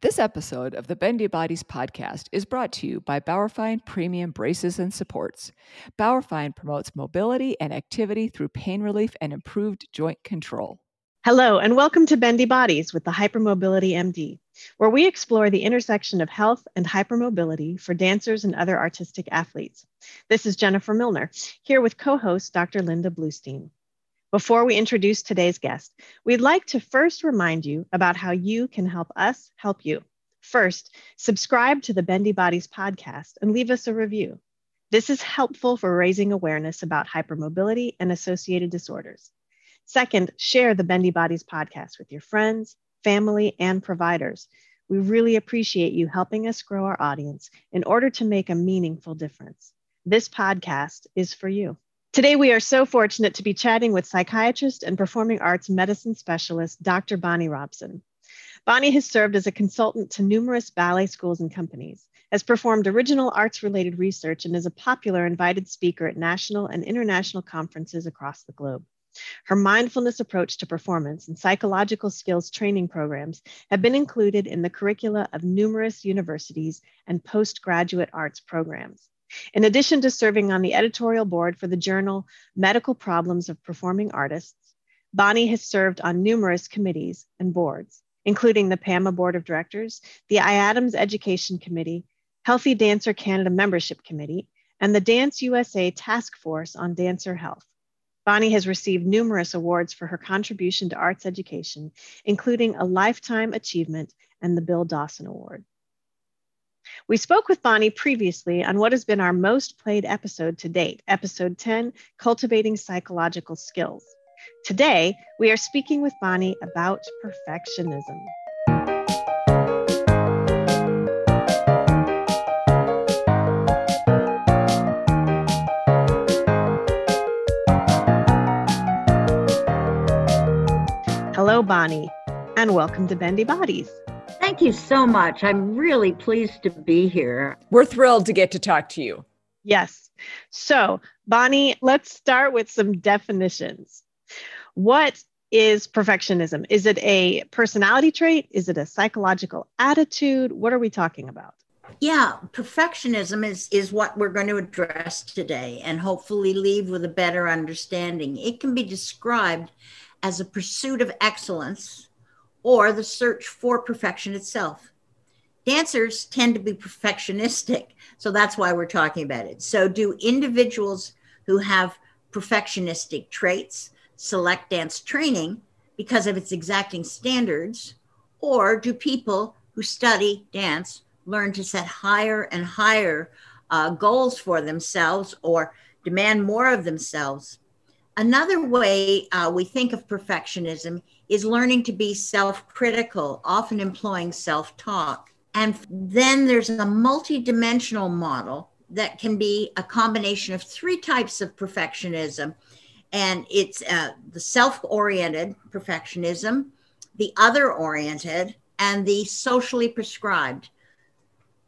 This episode of the Bendy Bodies podcast is brought to you by Bauerfeind Premium Braces and Supports. Bauerfeind promotes mobility and activity through pain relief and improved joint control. Hello, and welcome to Bendy Bodies with the Hypermobility MD, where we explore the intersection of health and hypermobility for dancers and other artistic athletes. This is Jennifer Milner, here with co host Dr. Linda Bluestein. Before we introduce today's guest, we'd like to first remind you about how you can help us help you. First, subscribe to the Bendy Bodies podcast and leave us a review. This is helpful for raising awareness about hypermobility and associated disorders. Second, share the Bendy Bodies podcast with your friends, family, and providers. We really appreciate you helping us grow our audience in order to make a meaningful difference. This podcast is for you. Today, we are so fortunate to be chatting with psychiatrist and performing arts medicine specialist Dr. Bonnie Robson. Bonnie has served as a consultant to numerous ballet schools and companies, has performed original arts related research, and is a popular invited speaker at national and international conferences across the globe. Her mindfulness approach to performance and psychological skills training programs have been included in the curricula of numerous universities and postgraduate arts programs. In addition to serving on the editorial board for the journal Medical Problems of Performing Artists, Bonnie has served on numerous committees and boards, including the PAMA Board of Directors, the IADMS Education Committee, Healthy Dancer Canada Membership Committee, and the Dance USA Task Force on Dancer Health. Bonnie has received numerous awards for her contribution to arts education, including a Lifetime Achievement and the Bill Dawson Award. We spoke with Bonnie previously on what has been our most played episode to date, episode 10 Cultivating Psychological Skills. Today, we are speaking with Bonnie about perfectionism. Hello, Bonnie, and welcome to Bendy Bodies. Thank you so much. I'm really pleased to be here. We're thrilled to get to talk to you. Yes. So, Bonnie, let's start with some definitions. What is perfectionism? Is it a personality trait? Is it a psychological attitude? What are we talking about? Yeah, perfectionism is is what we're going to address today and hopefully leave with a better understanding. It can be described as a pursuit of excellence or the search for perfection itself. Dancers tend to be perfectionistic, so that's why we're talking about it. So, do individuals who have perfectionistic traits select dance training because of its exacting standards, or do people who study dance learn to set higher and higher uh, goals for themselves or demand more of themselves? Another way uh, we think of perfectionism is learning to be self critical, often employing self talk. And then there's a multidimensional model that can be a combination of three types of perfectionism. And it's uh, the self oriented perfectionism, the other oriented, and the socially prescribed.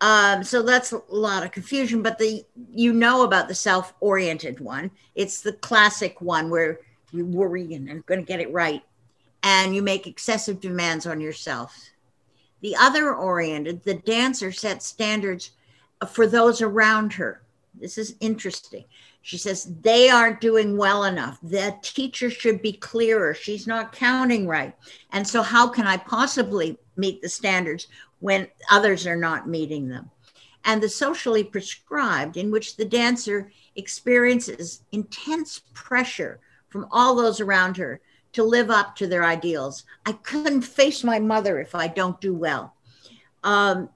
Um, so that's a lot of confusion, but the you know about the self-oriented one. It's the classic one where you worry and are going to get it right, and you make excessive demands on yourself. The other oriented, the dancer sets standards for those around her. This is interesting. She says they aren't doing well enough. The teacher should be clearer. She's not counting right. And so, how can I possibly meet the standards when others are not meeting them. And the socially prescribed, in which the dancer experiences intense pressure from all those around her to live up to their ideals. I couldn't face my mother if I don't do well. Um,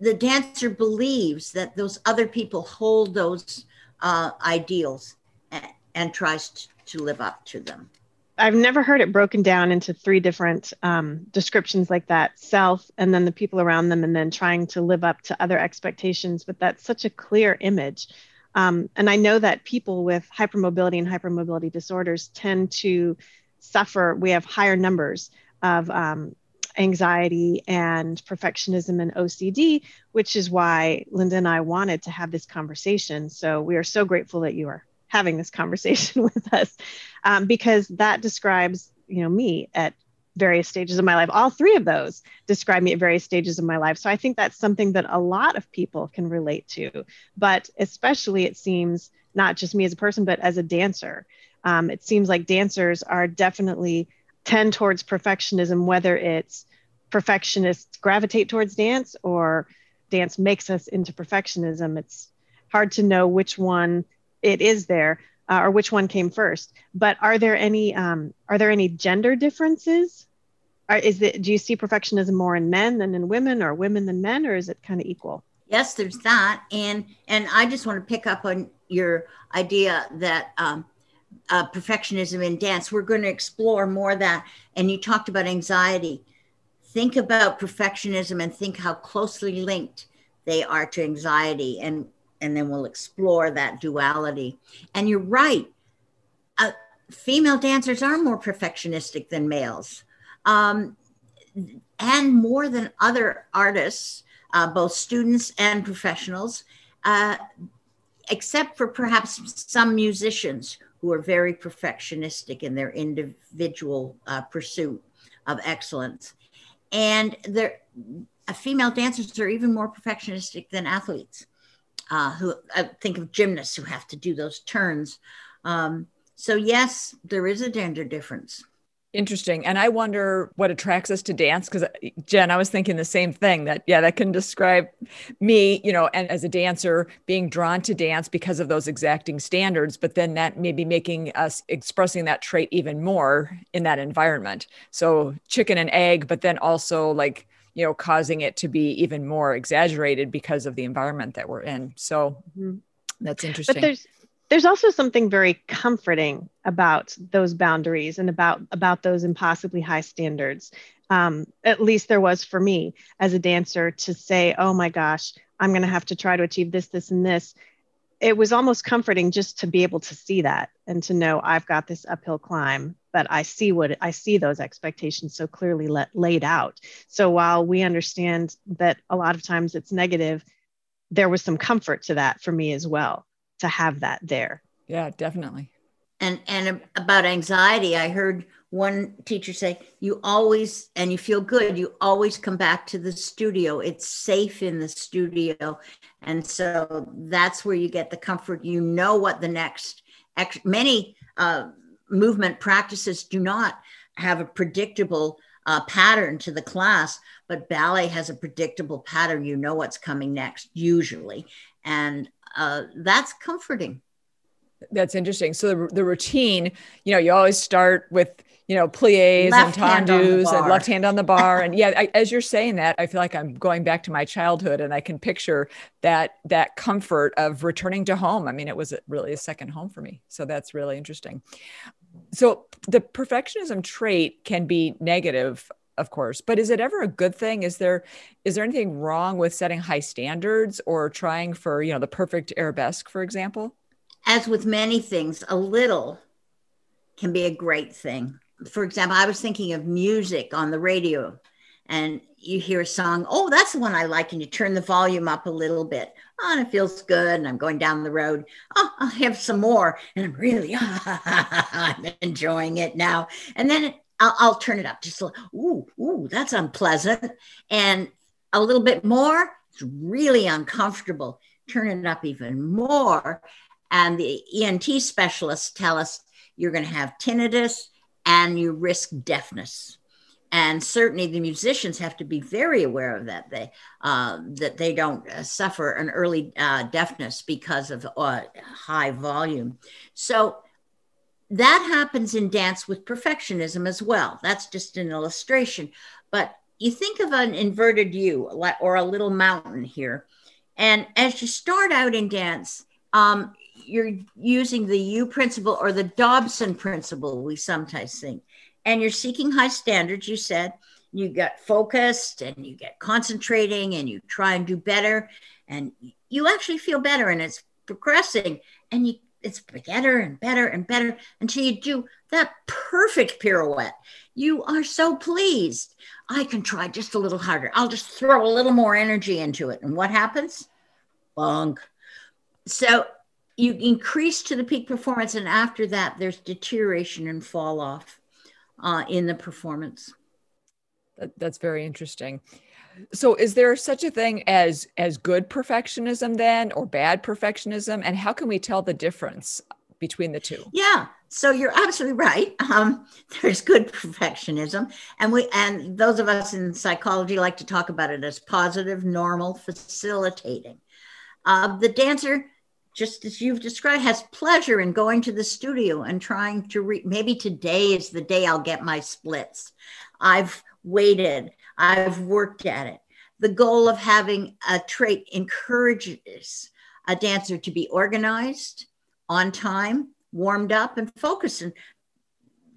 the dancer believes that those other people hold those uh, ideals and, and tries to, to live up to them. I've never heard it broken down into three different um, descriptions like that self, and then the people around them, and then trying to live up to other expectations. But that's such a clear image. Um, and I know that people with hypermobility and hypermobility disorders tend to suffer, we have higher numbers of um, anxiety and perfectionism and OCD, which is why Linda and I wanted to have this conversation. So we are so grateful that you are having this conversation with us um, because that describes you know me at various stages of my life. All three of those describe me at various stages of my life. So I think that's something that a lot of people can relate to, but especially it seems not just me as a person, but as a dancer. Um, it seems like dancers are definitely tend towards perfectionism, whether it's perfectionists gravitate towards dance or dance makes us into perfectionism. It's hard to know which one it is there uh, or which one came first. But are there any um, are there any gender differences? Are, is it do you see perfectionism more in men than in women, or women than men, or is it kind of equal? Yes, there's that, and and I just want to pick up on your idea that um, uh, perfectionism in dance. We're going to explore more that, and you talked about anxiety. Think about perfectionism and think how closely linked they are to anxiety, and and then we'll explore that duality. And you're right. Uh, female dancers are more perfectionistic than males, um, and more than other artists, uh, both students and professionals, uh, except for perhaps some musicians who are very perfectionistic in their individual uh, pursuit of excellence. And they're, uh, female dancers are even more perfectionistic than athletes uh, who I think of gymnasts who have to do those turns. Um, so yes, there is a gender difference. Interesting. And I wonder what attracts us to dance because Jen, I was thinking the same thing that yeah, that can describe me, you know, and as a dancer being drawn to dance because of those exacting standards, but then that maybe making us expressing that trait even more in that environment. So chicken and egg, but then also like you know causing it to be even more exaggerated because of the environment that we're in. So mm-hmm. that's interesting. but there's there's also something very comforting about those boundaries and about about those impossibly high standards. Um, at least there was for me as a dancer to say oh my gosh i'm going to have to try to achieve this this and this. It was almost comforting just to be able to see that and to know I've got this uphill climb, but I see what I see those expectations so clearly let, laid out. So while we understand that a lot of times it's negative, there was some comfort to that for me as well to have that there. Yeah, definitely. And and about anxiety, I heard one teacher say, you always, and you feel good, you always come back to the studio. It's safe in the studio. And so that's where you get the comfort. You know what the next, many uh, movement practices do not have a predictable uh, pattern to the class, but ballet has a predictable pattern. You know what's coming next, usually. And uh, that's comforting. That's interesting. So the, the routine, you know, you always start with you know, plies and tendus and left hand on the bar. and yeah, I, as you're saying that, I feel like I'm going back to my childhood and I can picture that that comfort of returning to home. I mean, it was really a second home for me. So that's really interesting. So the perfectionism trait can be negative of course but is it ever a good thing is there is there anything wrong with setting high standards or trying for you know the perfect arabesque for example as with many things a little can be a great thing for example, I was thinking of music on the radio and you hear a song, oh, that's the one I like, and you turn the volume up a little bit. Oh, and it feels good. And I'm going down the road. Oh, I'll have some more. And I'm really, I'm enjoying it now. And then I'll, I'll, turn it up just a little. Ooh, ooh, that's unpleasant. And a little bit more, it's really uncomfortable. Turn it up even more. And the ENT specialists tell us you're going to have tinnitus, and you risk deafness. And certainly the musicians have to be very aware of that. They uh, that they don't uh, suffer an early uh, deafness because of uh, high volume. So that happens in dance with perfectionism as well. That's just an illustration. But you think of an inverted u or a little mountain here. And as you start out in dance um, you're using the U principle or the Dodson principle, we sometimes think, and you're seeking high standards, you said, you get focused and you get concentrating and you try and do better and you actually feel better and it's progressing and you it's better and better and better until you do that perfect pirouette. You are so pleased. I can try just a little harder. I'll just throw a little more energy into it. And what happens? Bunk. So you increase to the peak performance, and after that, there's deterioration and fall off uh, in the performance. That, that's very interesting. So is there such a thing as as good perfectionism then or bad perfectionism and how can we tell the difference between the two? Yeah. So you're absolutely right. Um, there's good perfectionism, and we and those of us in psychology like to talk about it as positive, normal, facilitating. Uh, the dancer, just as you've described, has pleasure in going to the studio and trying to read. Maybe today is the day I'll get my splits. I've waited. I've worked at it. The goal of having a trait encourages a dancer to be organized, on time, warmed up, and focused. And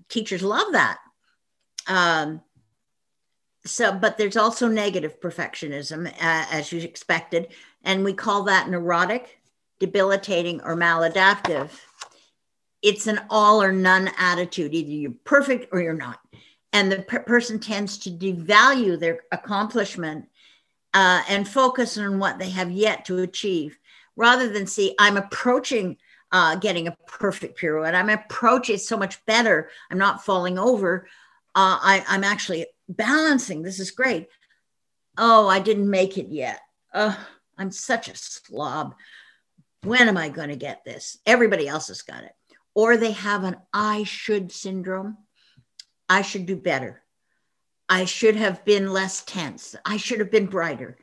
teachers love that. Um, so, but there's also negative perfectionism, uh, as you expected, and we call that neurotic, debilitating, or maladaptive. It's an all or none attitude. Either you're perfect or you're not. And the per- person tends to devalue their accomplishment uh, and focus on what they have yet to achieve rather than see i'm approaching uh, getting a perfect pirouette. I'm approaching so much better. I'm not falling over. Uh, I, i'm actually balancing. This is great. Oh i didn't make it yet. Oh, i'm such a slob when am i going to get this everybody else has got it or they have an i should syndrome I should do better. I should have been less tense. I should have been brighter.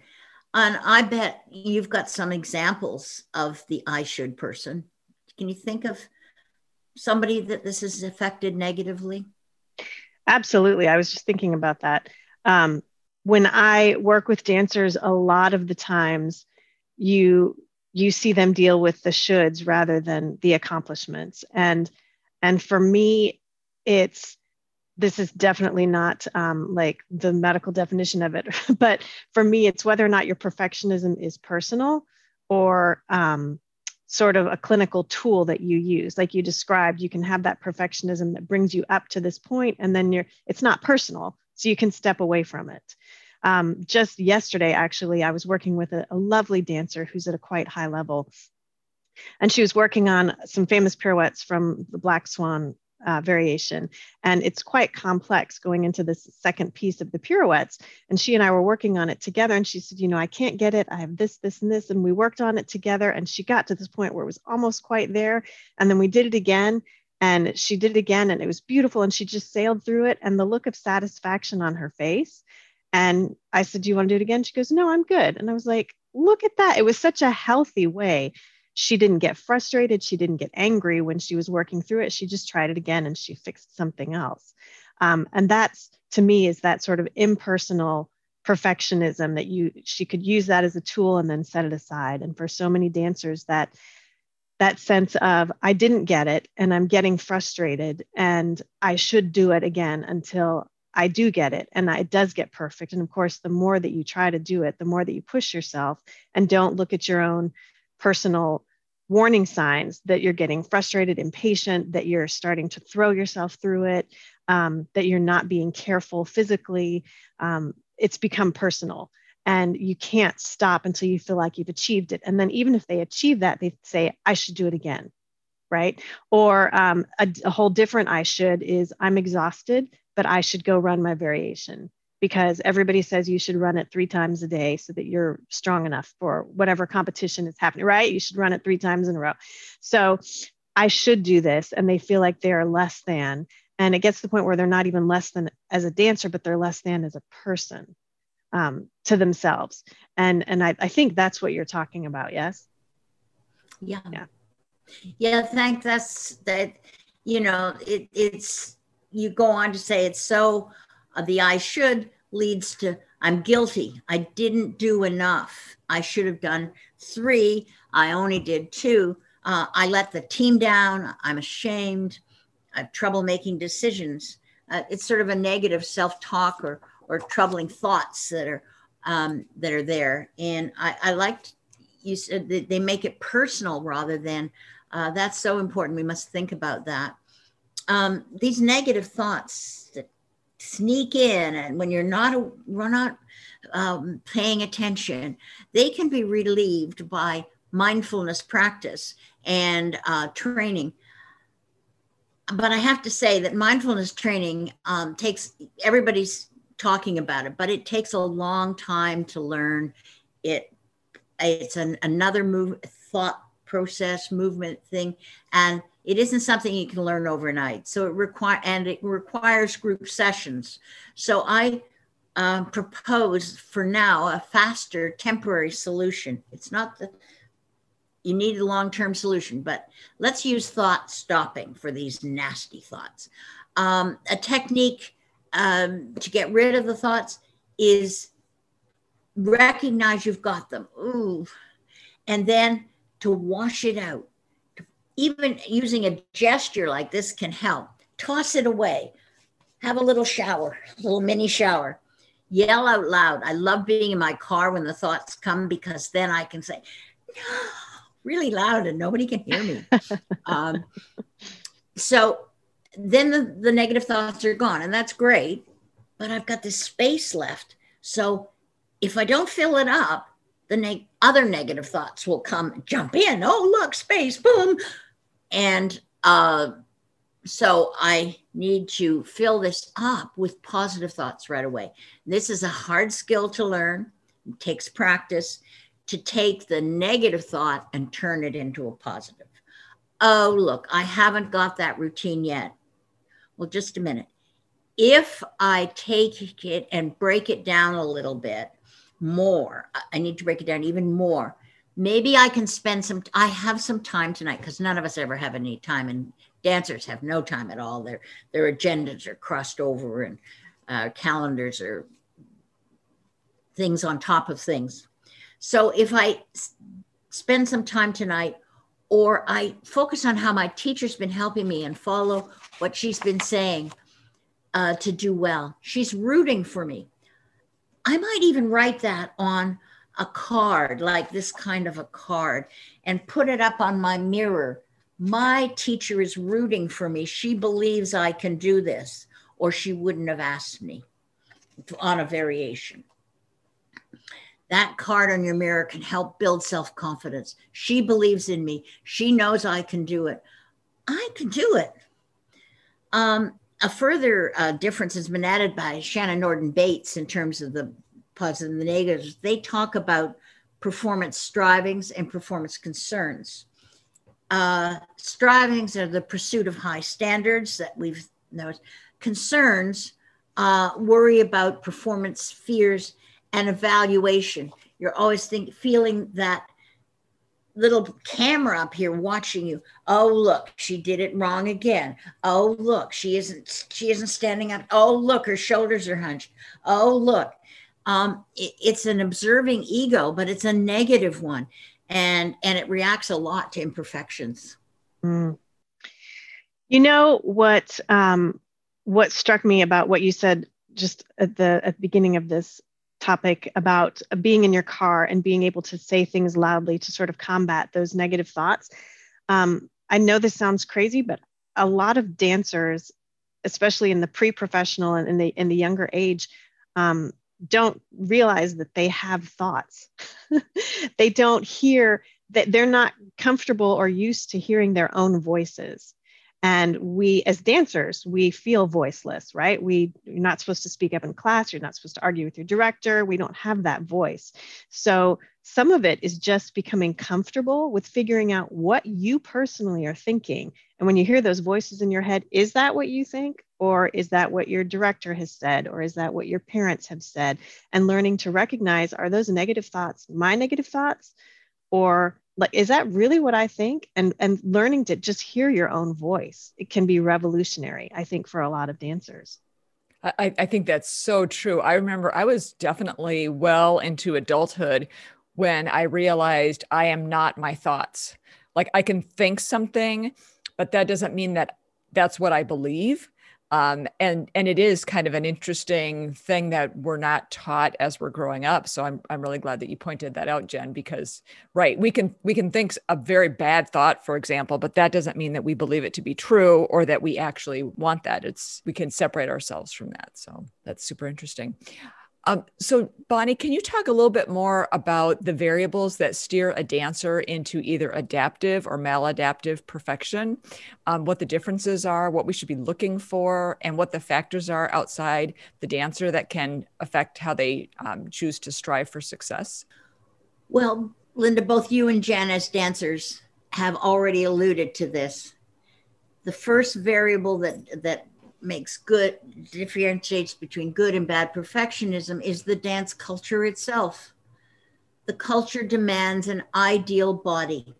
And I bet you've got some examples of the I should person. Can you think of somebody that this has affected negatively? Absolutely. I was just thinking about that. Um, when I work with dancers, a lot of the times you you see them deal with the shoulds rather than the accomplishments. And and for me, it's this is definitely not um, like the medical definition of it, but for me, it's whether or not your perfectionism is personal or um, sort of a clinical tool that you use. Like you described, you can have that perfectionism that brings you up to this point, and then you're it's not personal, so you can step away from it. Um, just yesterday, actually, I was working with a, a lovely dancer who's at a quite high level, and she was working on some famous pirouettes from the Black Swan uh, variation. And it's quite complex going into this second piece of the pirouettes. And she and I were working on it together. And she said, You know, I can't get it. I have this, this, and this. And we worked on it together. And she got to this point where it was almost quite there. And then we did it again. And she did it again. And it was beautiful. And she just sailed through it. And the look of satisfaction on her face. And I said, Do you want to do it again? She goes, No, I'm good. And I was like, Look at that. It was such a healthy way she didn't get frustrated. She didn't get angry when she was working through it. She just tried it again and she fixed something else. Um, and that's to me is that sort of impersonal perfectionism that you she could use that as a tool and then set it aside. And for so many dancers, that that sense of I didn't get it and I'm getting frustrated and I should do it again until I do get it and it does get perfect. And of course, the more that you try to do it, the more that you push yourself and don't look at your own personal warning signs that you're getting frustrated, impatient, that you're starting to throw yourself through it, um, that you're not being careful physically. Um, it's become personal. And you can't stop until you feel like you've achieved it. And then, even if they achieve that, they say, I should do it again. Right. Or um, a, a whole different I should is I'm exhausted, but I should go run my variation because everybody says you should run it three times a day so that you're strong enough for whatever competition is happening, right? You should run it three times in a row. So I should do this. And they feel like they are less than. And it gets to the point where they're not even less than as a dancer, but they're less than as a person um, to themselves. And, and I, I think that's what you're talking about. Yes. Yeah. Yeah. Yeah. Thank that's that, you know, it, it's, you go on to say it's so uh, the I should leads to I'm guilty. I didn't do enough. I should have done three. I only did two. Uh, I let the team down. I'm ashamed. I have trouble making decisions. Uh, it's sort of a negative self-talk or or troubling thoughts that are um, that are there. And I, I liked you said that they make it personal rather than uh, that's so important. We must think about that. Um, these negative thoughts that sneak in and when you're not a, we're not um, paying attention they can be relieved by mindfulness practice and uh, training but i have to say that mindfulness training um, takes everybody's talking about it, but it takes a long time to learn. It it's an, another move thought process movement thing, and it isn't something you can learn overnight. So it require and it requires group sessions. So I um, propose for now a faster temporary solution. It's not the you need a long-term solution, but let's use thought stopping for these nasty thoughts. Um, a technique um, to get rid of the thoughts is recognize you've got them. Ooh. And then to wash it out. Even using a gesture like this can help. Toss it away. Have a little shower, a little mini shower. Yell out loud. I love being in my car when the thoughts come because then I can say, no, really loud and nobody can hear me. um, so then the, the negative thoughts are gone, and that's great. But I've got this space left. So if I don't fill it up, the neg- other negative thoughts will come jump in. Oh, look, space, boom. And uh, so I need to fill this up with positive thoughts right away. This is a hard skill to learn, it takes practice to take the negative thought and turn it into a positive. Oh, look, I haven't got that routine yet. Well, just a minute. If I take it and break it down a little bit more, I need to break it down even more. Maybe I can spend some, I have some time tonight because none of us ever have any time and dancers have no time at all. Their, their agendas are crossed over and uh, calendars are things on top of things. So if I spend some time tonight or I focus on how my teacher's been helping me and follow what she's been saying uh, to do well. She's rooting for me. I might even write that on a card, like this kind of a card, and put it up on my mirror. My teacher is rooting for me. She believes I can do this, or she wouldn't have asked me on a variation. That card on your mirror can help build self confidence. She believes in me. She knows I can do it. I can do it. Um, a further uh, difference has been added by Sanna Nordin-Bates in terms of the positives positive and the negatives. They talk about performance strivings and performance concerns. Uh, strivings are the pursuit of high standards that we've noticed. Concerns uh, worry about performance fears and evaluation. You're always think, feeling that little camera up here watching you. Oh, look, she did it wrong again. Oh, look, she isn't she isn't standing up. Oh, look, her shoulders are hunched. Oh, look. Um, it, it's an observing ego, but it's a negative one, and and it reacts a lot to imperfections. Mm. You know what? Um, what struck me about what you said just at the at the beginning of this topic about being in your car and being able to say things loudly to sort of combat those negative thoughts. Um, I know this sounds crazy, but a lot of dancers, especially in the pre-professional and in the in the younger age, um, don't realize that they have thoughts. they don't hear that they're not comfortable or used to hearing their own voices and we as dancers we feel voiceless right? We you're not supposed to speak up in class. You're not supposed to argue with your director. We don't have that voice. So some of it is just becoming comfortable with figuring out what you personally are thinking. And when you hear those voices in your head is that what you think? Or is that what your director has said? Or is that what your parents have said? And learning to recognize are those negative thoughts my negative thoughts? Or like is that really what i think and and learning to just hear your own voice it can be revolutionary i think for a lot of dancers I, I think that's so true. I remember I was definitely well into adulthood when I realized I am not my thoughts. Like I can think something, but that doesn't mean that that's what I believe. Um, and and it is kind of an interesting thing that we're not taught as we're growing up. So I'm I'm really glad that you pointed that out, Jen, because right we can we can think a very bad thought, for example, but that doesn't mean that we believe it to be true or that we actually want that. It's we can separate ourselves from that. So that's super interesting. Um, so, Bonnie, can you talk a little bit more about the variables that steer a dancer into either adaptive or maladaptive perfection? Um, what the differences are, what we should be looking for, and what the factors are outside the dancer that can affect how they um, choose to strive for success? Well, Linda, both you and as dancers, have already alluded to this. The first variable that that makes good differentiates between good and bad perfectionism is the dance culture itself. The culture demands an ideal body.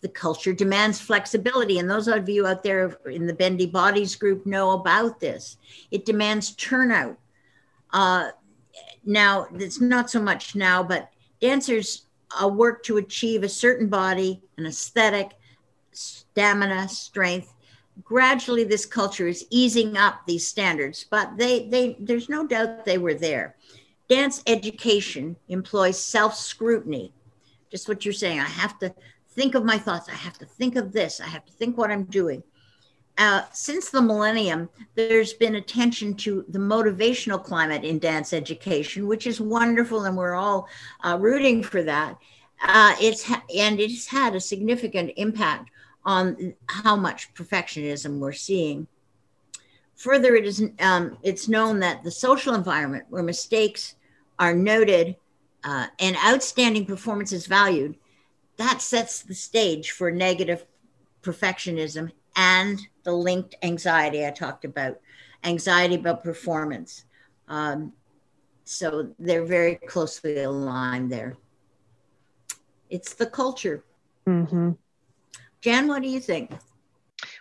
The culture demands flexibility. And those of you out there in the Bendy Bodies group know about this. It demands turnout. Uh, now, it's not so much now, but dancers uh, work to achieve a certain body, an aesthetic, stamina, strength. Gradually, this culture is easing up these standards, but they, they, there's no doubt they were there. Dance education employs self scrutiny. Just what you're saying. I have to think of my thoughts. I have to think of this. I have to think what I'm doing. Uh, since the millennium, there's been attention to the motivational climate in dance education, which is wonderful, and we're all uh, rooting for that. Uh, it's ha- and it's had a significant impact on how much perfectionism we're seeing. Further, it is um, it's known that the social environment where mistakes are noted uh, and outstanding performance is valued, that sets the stage for negative perfectionism and the linked anxiety I talked about, anxiety about performance. Um, so they're very closely aligned there. It's the culture. Mm-hmm. Jen, what do you think?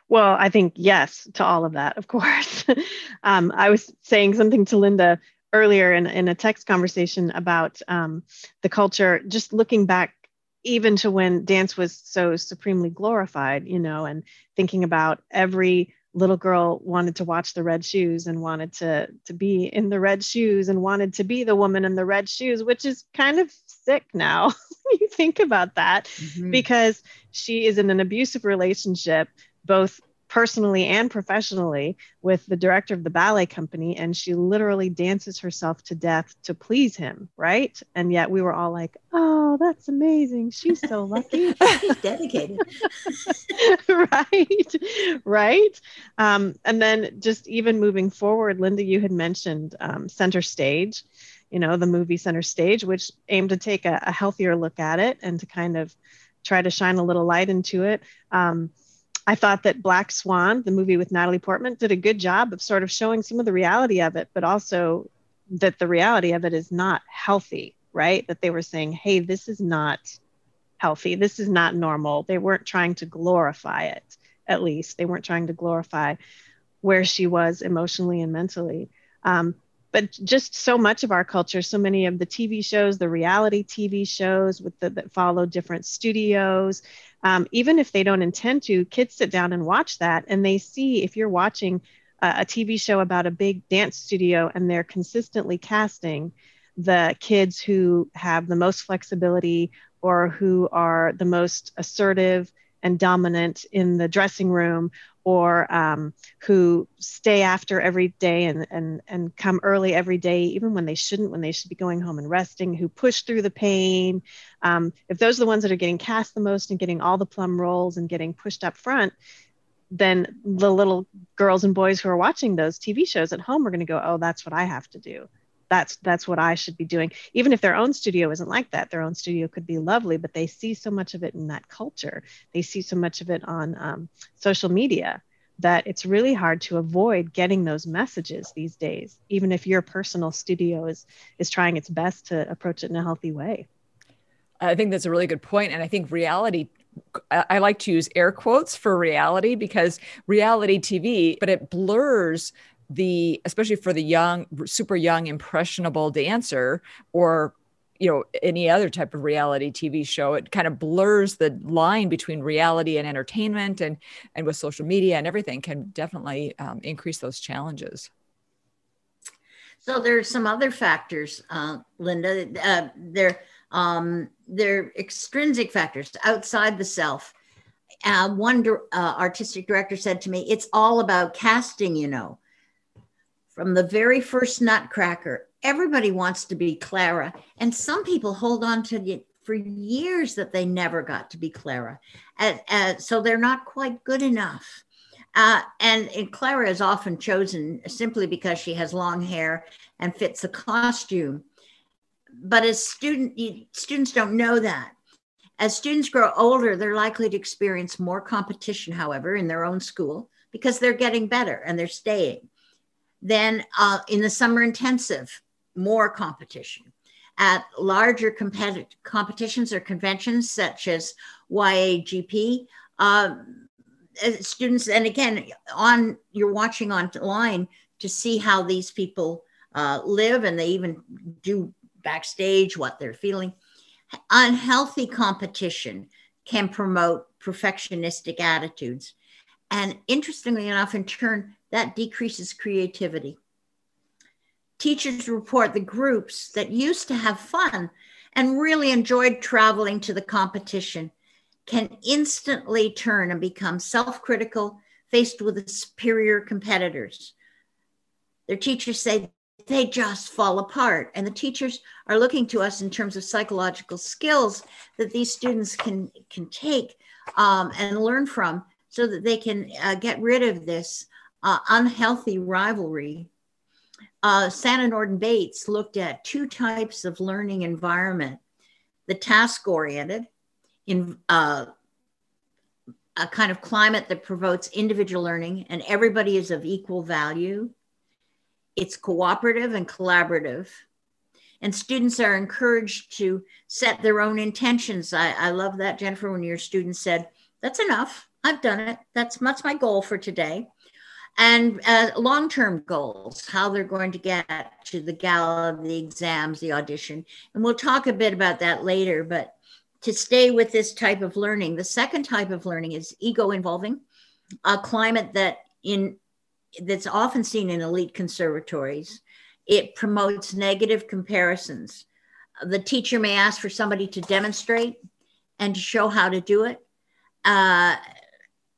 Well, I think yes to all of that, of course. um, I was saying something to Linda earlier in, in a text conversation about um, the culture, just looking back even to when dance was so supremely glorified, you know, and thinking about every little girl wanted to watch the red shoes and wanted to to be in the red shoes and wanted to be the woman in the red shoes which is kind of sick now you think about that mm-hmm. because she is in an abusive relationship both personally and professionally with the director of the ballet company and she literally dances herself to death to please him right? And yet we were all like oh that's amazing. She's so lucky. She's dedicated. Right right? Um, and then just even moving forward linda you had mentioned um, center stage you know the movie center stage which aimed to take a, a healthier look at it and to kind of try to shine a little light into it. Um, I thought that Black Swan, the movie with Natalie Portman, did a good job of sort of showing some of the reality of it, but also that the reality of it is not healthy, right? That they were saying, hey, this is not healthy. This is not normal. They weren't trying to glorify it, at least. They weren't trying to glorify where she was emotionally and mentally. Um, but just so much of our culture, so many of the TV shows, the reality TV shows with the, that follow different studios, um, even if they don't intend to, kids sit down and watch that and they see if you're watching a, a TV show about a big dance studio and they're consistently casting the kids who have the most flexibility or who are the most assertive and dominant in the dressing room or um, who stay after every day and, and, and come early every day, even when they shouldn't, when they should be going home and resting, who push through the pain. Um, if those are the ones that are getting cast the most and getting all the plum roles and getting pushed up front, then the little girls and boys who are watching those TV shows at home are going to go, oh, that's what I have to do that's that's what I should be doing. Even if their own studio isn't like that, their own studio could be lovely, but they see so much of it in that culture. They see so much of it on um, social media that it's really hard to avoid getting those messages these days, even if your personal studio is is trying its best to approach it in a healthy way. I think that's a really good point, and I think reality I like to use air quotes for reality because reality TV, but it blurs the especially for the young super young impressionable dancer or you know any other type of reality tv show it kind of blurs the line between reality and entertainment and and with social media and everything can definitely um, increase those challenges. So there's some other factors uh, linda uh, there um, they're extrinsic factors outside the self. Uh, one uh, artistic director said to me it's all about casting you know from the very first Nutcracker, everybody wants to be Clara, and some people hold on to it for years that they never got to be Clara, and, so they're not quite good enough. Uh, and, and Clara is often chosen simply because she has long hair and fits the costume. But as student students don't know that. As students grow older, they're likely to experience more competition, however, in their own school because they're getting better and they're staying. Then uh, in the summer intensive, more competition. At larger competi- competitions or conventions such as YAGP, uh, students, and again, on you're watching online to see how these people uh, live, and they even do backstage what they're feeling. Unhealthy competition can promote perfectionistic attitudes. And interestingly enough, in turn, that decreases creativity. Teachers report the groups that used to have fun and really enjoyed traveling to the competition can instantly turn and become self critical, faced with superior competitors. Their teachers say they just fall apart. And the teachers are looking to us in terms of psychological skills that these students can, can take um, and learn from so that they can uh, get rid of this uh, unhealthy rivalry. Uh, Sanna Nordin-Bates looked at two types of learning environment the task oriented, in uh, a kind of climate that promotes individual learning and everybody is of equal value. It's cooperative and collaborative. And students are encouraged to set their own intentions. I, I love that, Jennifer, when your student said, That's enough. I've done it. That's, that's my goal for today. And uh, long term goals, how they're going to get to the gala, the exams, the audition. And we'll talk a bit about that later. But to stay with this type of learning. The second type of learning is ego involving, a climate that in that's often seen in elite conservatories. It promotes negative comparisons. The teacher may ask for somebody to demonstrate and to show how to do it. Uh,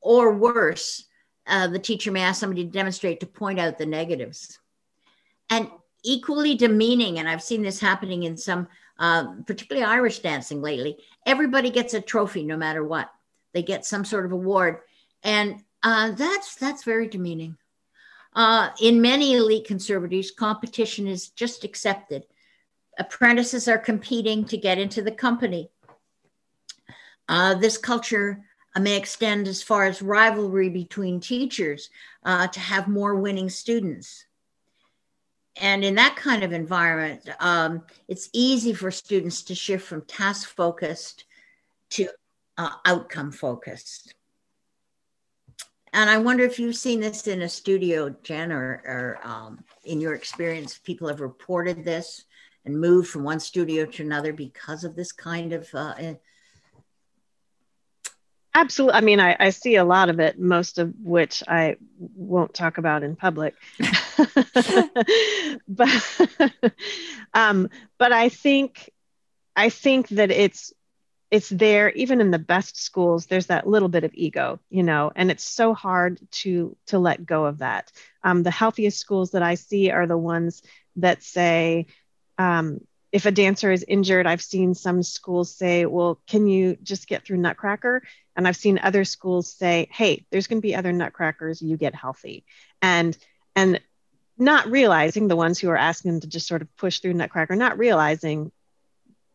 or worse, uh, the teacher may ask somebody to demonstrate to point out the negatives. And equally demeaning, and I've seen this happening in some uh, particularly Irish dancing lately, everybody gets a trophy no matter what. They get some sort of award, and uh, that's that's very demeaning. Uh, in many elite conservatories, competition is just accepted. Apprentices are competing to get into the company. Uh, this culture may extend as far as rivalry between teachers uh, to have more winning students and in that kind of environment, um, it's easy for students to shift from task focused to uh, outcome focused. And I wonder if you've seen this in a studio, Jen, or, or um, in your experience, people have reported this and moved from one studio to another because of this kind of uh, Absolutely. I mean, I, I see a lot of it, most of which I won't talk about in public. but um, but I think I think that it's it's there even in the best schools there's that little bit of ego you know and it's so hard to to let go of that um, the healthiest schools that i see are the ones that say um, if a dancer is injured i've seen some schools say well can you just get through nutcracker and I've seen other schools say, hey, there's going to be other nutcrackers, you get healthy. And and not realizing the ones who are asking them to just sort of push through nutcracker, not realizing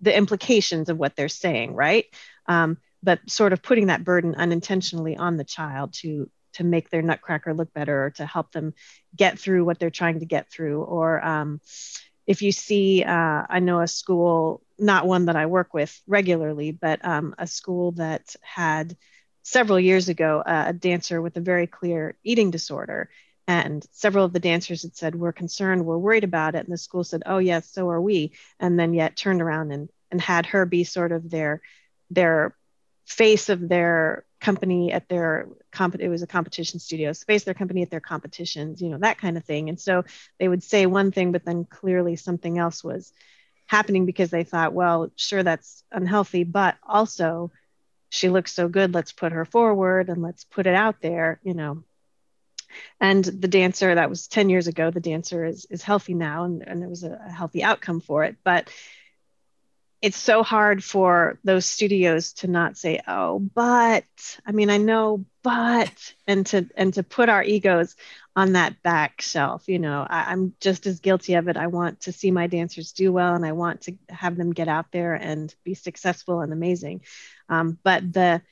the implications of what they're saying, right? Um, but sort of putting that burden unintentionally on the child to to make their nutcracker look better or to help them get through what they're trying to get through or um, if you see, uh, I know a school, not one that I work with regularly, but um, a school that had several years ago uh, a dancer with a very clear eating disorder. And several of the dancers had said, We're concerned, we're worried about it. And the school said, Oh, yes, so are we. And then yet turned around and, and had her be sort of their, their face of their company at their comp it was a competition studio space their company at their competitions you know that kind of thing and so they would say one thing but then clearly something else was happening because they thought well sure that's unhealthy but also she looks so good let's put her forward and let's put it out there you know And the dancer that was 10 years ago, the dancer is, is healthy now and, and there was a, healthy outcome for it. But it's so hard for those studios to not say, oh, but I mean, I know, but and to and to put our egos on that back shelf. You know, I, I'm just as guilty of it. I want to see my dancers do well and I want to have them get out there and be successful and amazing. Um, but the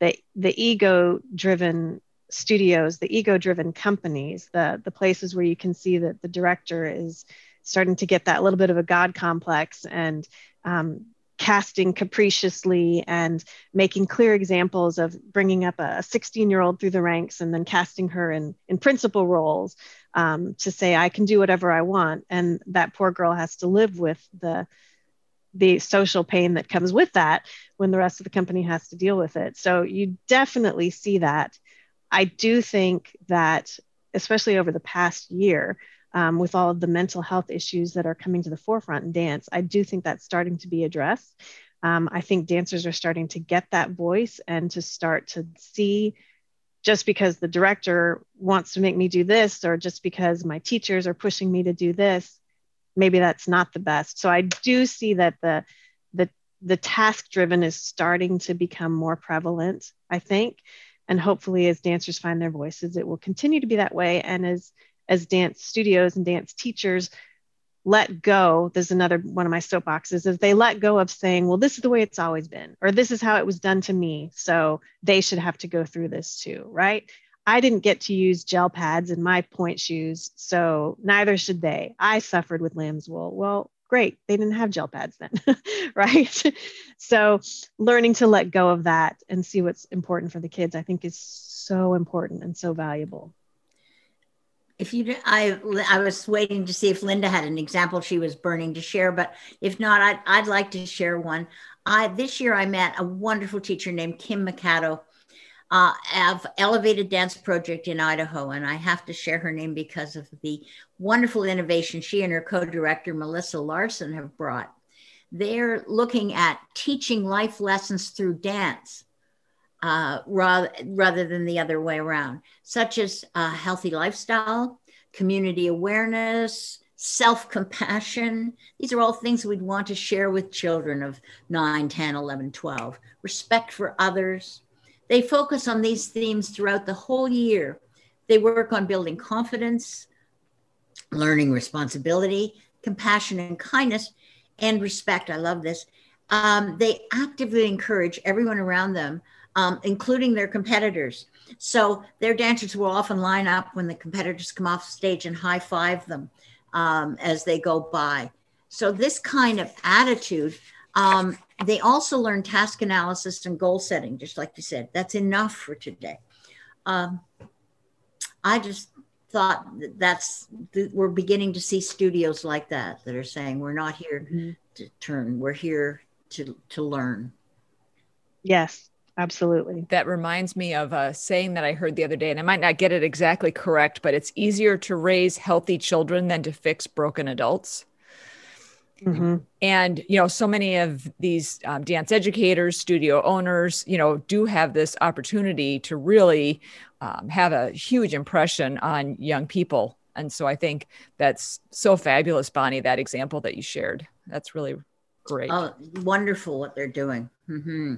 the the ego driven studios, the ego driven companies, the the places where you can see that the director is starting to get that little bit of a god complex and um, casting capriciously and making clear examples of bringing up a 16 year old through the ranks and then casting her in, in principal roles um, to say i can do whatever i want. And that poor girl has to live with the the social pain that comes with that when the rest of the company has to deal with it. So you definitely see that. I do think that especially over the past year um, with all of the mental health issues that are coming to the forefront in dance, I do think that's starting to be addressed. Um, I think dancers are starting to get that voice and to start to see just because the director wants to make me do this, or just because my teachers are pushing me to do this, maybe that's not the best. So I do see that the the the task driven is starting to become more prevalent, I think. And hopefully, as dancers find their voices, it will continue to be that way. And as as dance studios and dance teachers let go there's another one of my soapboxes is they let go of saying well this is the way it's always been or this is how it was done to me so they should have to go through this too right? I didn't get to use gel pads in my pointe shoes so neither should they. I suffered with lamb's wool. Well great they didn't have gel pads then right? So learning to let go of that and see what's important for the kids i think is so important and so valuable if you i i was waiting to see if linda had an example she was burning to share but if not i'd, I'd like to share one. I this year i met a wonderful teacher named kim Mikado uh, of elevated dance project in idaho and i have to share her name because of the wonderful innovation she and her co-director melissa larson have brought. They're looking at teaching life lessons through dance uh, rather, rather than the other way around, such as a healthy lifestyle, community awareness, self compassion. These are all things we'd want to share with children of 9, 10, 11, 12. Respect for others. They focus on these themes throughout the whole year. They work on building confidence, learning responsibility, compassion and kindness, and respect. I love this. Um, they actively encourage everyone around them um, including their competitors. So their dancers will often line up when the competitors come off stage and high five them um, as they go by. So this kind of attitude, um, they also learn task analysis and goal setting, just like you said. That's enough for today. Um, I just thought that that's we're beginning to see studios like that that are saying we're not here mm-hmm. to turn, we're here to to learn. Yes, Absolutely. That reminds me of a saying that I heard the other day, and I might not get it exactly correct, but it's easier to raise healthy children than to fix broken adults. Mm-hmm. And, you know, so many of these um, dance educators, studio owners, you know, do have this opportunity to really um, have a huge impression on young people. And so I think that's so fabulous, Bonnie, that example that you shared. That's really great. Oh, wonderful what they're doing. Mm-hmm.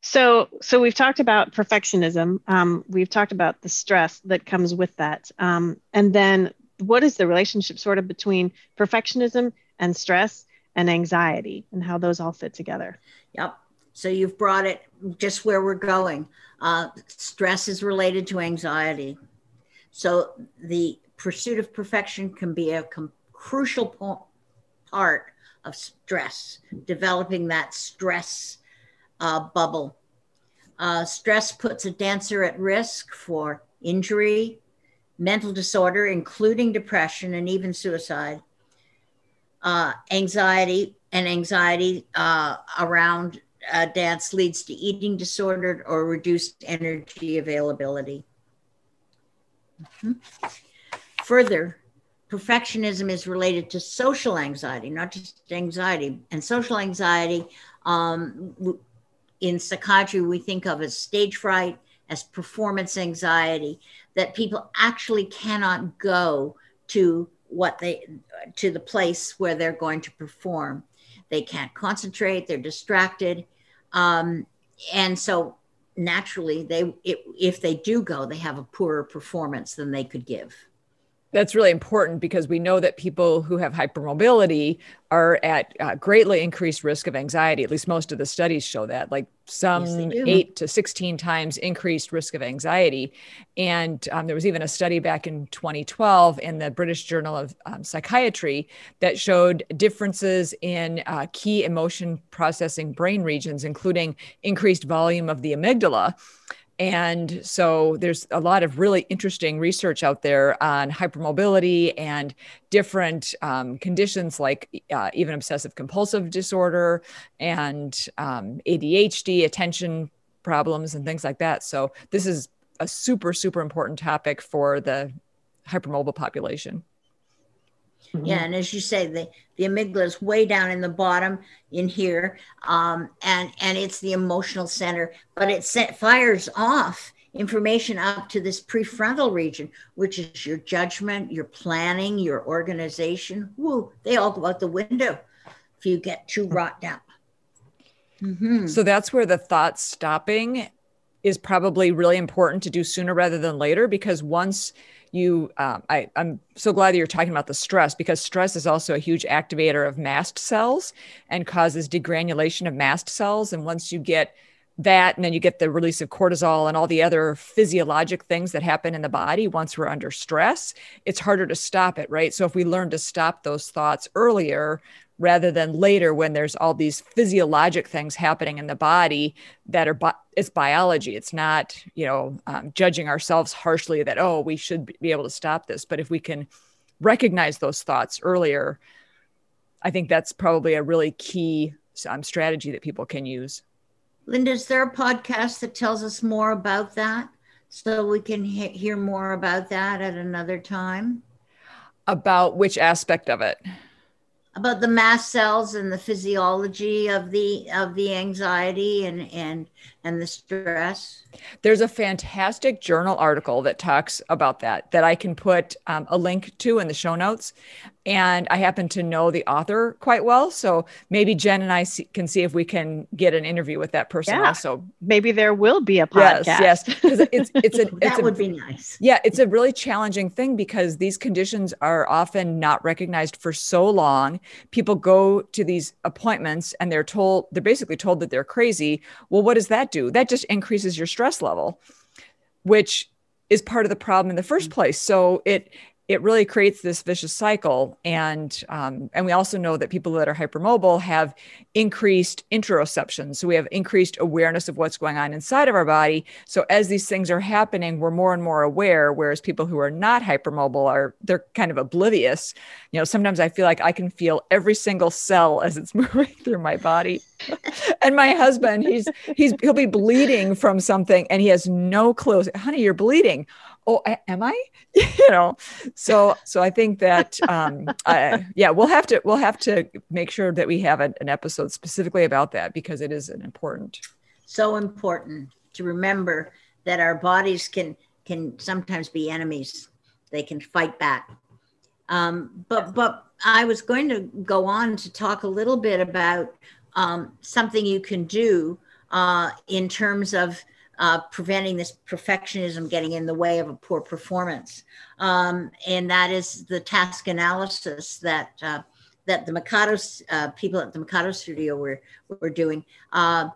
So, so we've talked about perfectionism. Um, we've talked about the stress that comes with that, um, and then what is the relationship sort of between perfectionism and stress and anxiety, and how those all fit together? Yep. So you've brought it just where we're going. Uh, stress is related to anxiety. So the pursuit of perfection can be a com- crucial po- part of stress, developing that stress uh, bubble. Uh, stress puts a dancer at risk for injury, mental disorder, including depression and even suicide, uh, anxiety, and anxiety uh, around uh, dance leads to eating disorder or reduced energy availability. Mm-hmm. Further, perfectionism is related to social anxiety, not just anxiety. And social anxiety um, in psychiatry we think of as stage fright as performance anxiety that people actually cannot go to what they to the place where they're going to perform. They can't concentrate they're distracted um, and so naturally they if they do go they have a poorer performance than they could give that's really important because we know that people who have hypermobility are at uh, greatly increased risk of anxiety. At least most of the studies show that, like some yes, eight to 16 times increased risk of anxiety. And um, there was even a study back in 2012 in the British Journal of um, Psychiatry that showed differences in uh, key emotion processing brain regions, including increased volume of the amygdala. And so there's a lot of really interesting research out there on hypermobility and different um, conditions like uh, even obsessive compulsive disorder and um, ADHD, attention problems, and things like that. So this is a super, super important topic for the hypermobile population. Mm-hmm. Yeah, and as you say, the the amygdala is way down in the bottom in here, um, and and it's the emotional center, but it set, fires off information up to this prefrontal region, which is your judgment, your planning, your organization. Woo, they all go out the window if you get too wrought up. Mm-hmm. So that's where the thought stopping is probably really important to do sooner rather than later because once you um, I, i'm so glad that you're talking about the stress because stress is also a huge activator of mast cells and causes degranulation of mast cells. And once you get that and then you get the release of cortisol and all the other physiologic things that happen in the body once we're under stress it's harder to stop it right? So if we learn to stop those thoughts earlier rather than later when there's all these physiologic things happening in the body that are bi- it's biology. It's not you know um, judging ourselves harshly that oh we should be able to stop this. But if we can recognize those thoughts earlier i think that's probably a really key um, strategy that people can use. Linda is there a podcast that tells us more about that so we can he- hear more about that at another time? About which aspect of it about the mast cells and the physiology of the of the anxiety and and and the stress there's a fantastic journal article that talks about that that i can put um, a link to in the show notes and I happen to know the author quite well. So maybe Jen and I see, can see if we can get an interview with that person yeah. also. Maybe there will be a podcast. Yes, yes. It's, it's a, that a, would be nice. Yeah, it's a really challenging thing because these conditions are often not recognized for so long. People go to these appointments and they're told, they're basically told that they're crazy. Well, what does that do? That just increases your stress level, which is part of the problem in the first mm. place. So it it really creates this vicious cycle. And um, and we also know that people that are hypermobile have increased interoception. So we have increased awareness of what's going on inside of our body. So as these things are happening, we're more and more aware. Whereas people who are not hypermobile are they're kind of oblivious. You know, sometimes I feel like I can feel every single cell as it's moving through my body. and my husband, he's he's he'll be bleeding from something and he has no clue. Honey, you're bleeding oh am i? You know? So so i think that um I, yeah we'll have to we'll have to make sure that we have a, an episode specifically about that because it is an important so important to remember that our bodies can can sometimes be enemies. They can fight back. Um, but but i was going to go on to talk a little bit about um, something you can do uh, in terms of uh, preventing this perfectionism getting in the way of a poor performance. Um, and that is the task analysis that uh, that the Mikado uh, people at the Mikado Studio were were doing. Uh,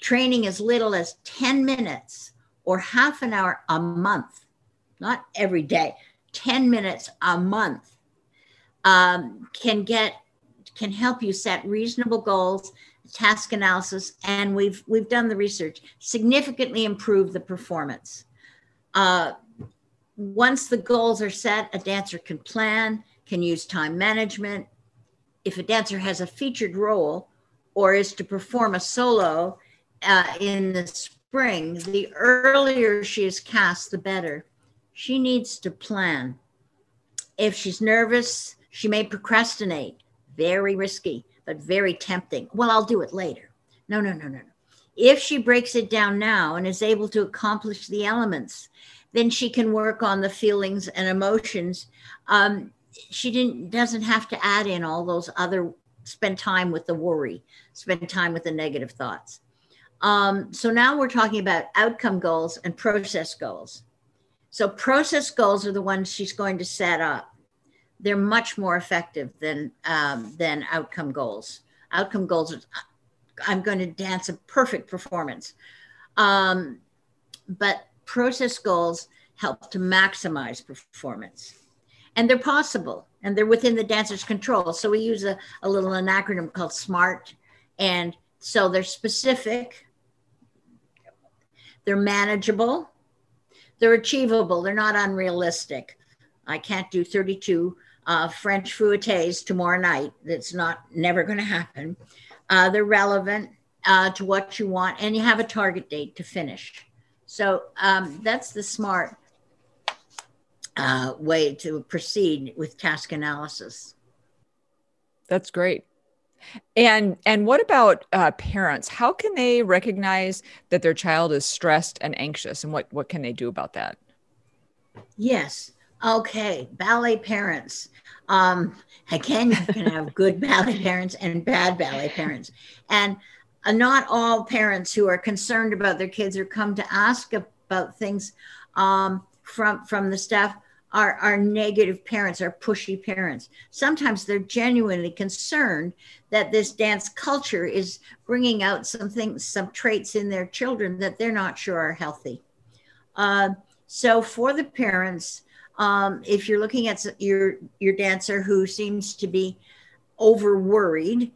training as little as 10 minutes or half an hour a month, not every day, 10 minutes a month um, can get can help you set reasonable goals task analysis, and we've we've done the research, significantly improve the performance. Uh, once the goals are set, a dancer can plan, can use time management. If a dancer has a featured role or is to perform a solo uh, in the spring, the earlier she is cast, the better. She needs to plan. If she's nervous, she may procrastinate. Very risky but very tempting. Well, I'll do it later. No, no, no, no, no. if she breaks it down now and is able to accomplish the elements, then she can work on the feelings and emotions. Um, she didn't doesn't have to add in all those other spend time with the worry, spend time with the negative thoughts. Um, so now we're talking about outcome goals and process goals. So process goals are the ones she's going to set up. They're much more effective than um, than outcome goals. Outcome goals are, I'm going to dance a perfect performance, um, but process goals help to maximize performance, and they're possible and they're within the dancer's control. So we use a, a little an acronym called SMART, and so they're specific, they're manageable, they're achievable, they're not unrealistic. I can't do 32 uh, French fouettes tomorrow night. That's not never going to happen. Uh, they're relevant uh, to what you want, and you have a target date to finish. So um, that's the smart uh, way to proceed with task analysis. That's great. And and what about uh, parents? How can they recognize that their child is stressed and anxious, and what what can they do about that? Yes. Okay. Ballet parents. Um, again, you can have good ballet parents and bad ballet parents, and uh, not all parents who are concerned about their kids or come to ask about things um, from from the staff are, are negative parents, are pushy parents. Sometimes they're genuinely concerned that this dance culture is bringing out some things, some traits in their children that they're not sure are healthy. Uh, so for the parents, um, if you're looking at your your dancer who seems to be over worried,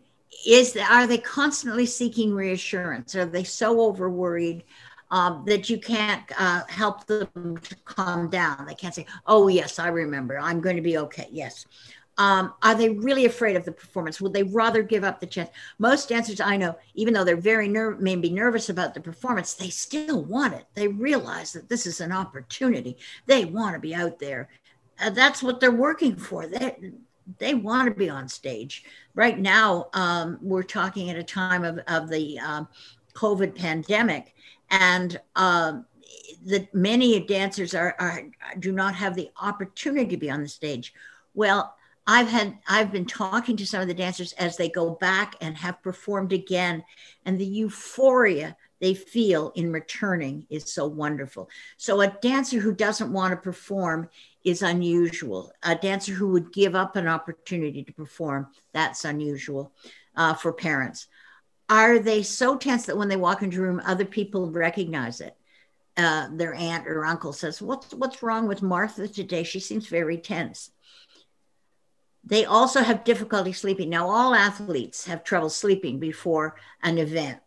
is that are they constantly seeking reassurance? Are they so over worried um, that you can't uh, help them to calm down. They can't say, "Oh yes, I remember. I'm going to be okay." Yes. Um, are they really afraid of the performance? Would they rather give up the chance? Most dancers I know, even though they're very ner- maybe nervous about the performance, they still want it. They realize that this is an opportunity. They want to be out there. Uh, that's what they're working for. They they want to be on stage. Right now, um, we're talking at a time of of the um, COVID pandemic, and um, the many dancers are, are do not have the opportunity to be on the stage. Well, I've had I've been talking to some of the dancers as they go back and have performed again, and the euphoria they feel in returning is so wonderful. So a dancer who doesn't want to perform is unusual. A dancer who would give up an opportunity to perform that's unusual uh, for parents are they so tense that when they walk into a room, other people recognize it? Uh, their aunt or uncle says, "What's what's wrong with Martha today? She seems very tense." They also have difficulty sleeping. Now, all athletes have trouble sleeping before an event,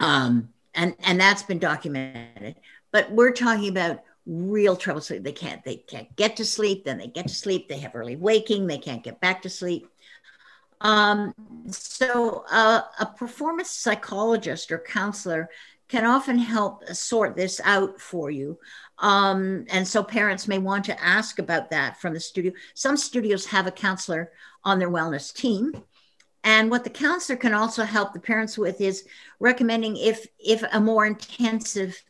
um, and and that's been documented. But we're talking about real trouble sleep. They can't they can't get to sleep. Then they get to sleep. They have early waking. They can't get back to sleep. Um, so, uh, a performance psychologist or counselor can often help sort this out for you. Um, and so, parents may want to ask about that from the studio. Some studios have a counselor on their wellness team. And what the counselor can also help the parents with is recommending if if a more intensive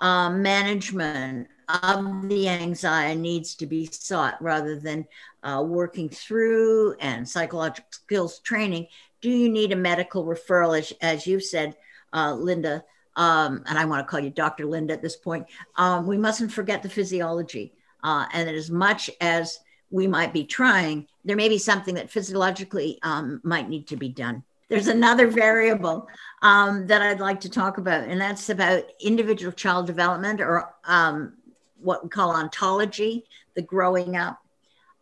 um, management of the anxiety needs to be sought rather than uh, working through and psychological skills training. Do you need a medical referral, as, as you said, uh, Linda? Um, and I want to call you Dr. Linda at this point. Um, we mustn't forget the physiology. Uh, and as much as we might be trying, there may be something that physiologically um, might need to be done. There's another variable um, that I'd like to talk about, and that's about individual child development or um, what we call ontology, the growing up.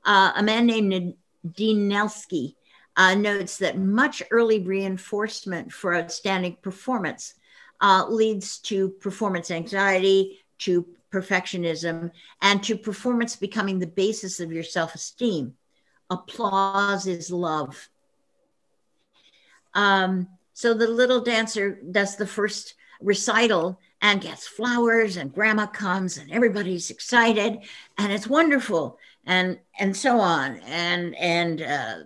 Uh, a man named Dean uh, notes that much early reinforcement for outstanding performance uh, leads to performance anxiety, to perfectionism, and to performance becoming the basis of your self esteem. Applause is love. Um, so the little dancer does the first recital and gets flowers and grandma comes and everybody's excited and it's wonderful and and so on and and uh,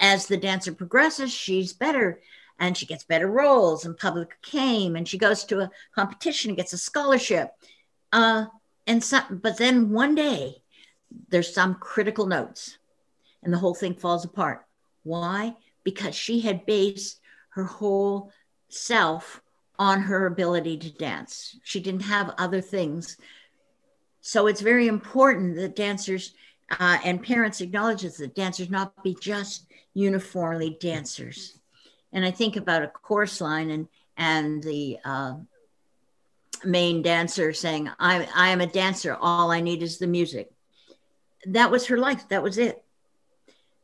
as the dancer progresses she's better and she gets better roles and public acclaim and she goes to a competition and gets a scholarship. Uh, and some, but then one day there's some critical notes and the whole thing falls apart. Why? Because she had based her whole self on her ability to dance. She didn't have other things. So it's very important that dancers uh, and parents acknowledges that dancers not be just uniformly dancers. And I think about a chorus line and and the uh, main dancer saying, I, I am a dancer. All I need is the music. That was her life. That was it.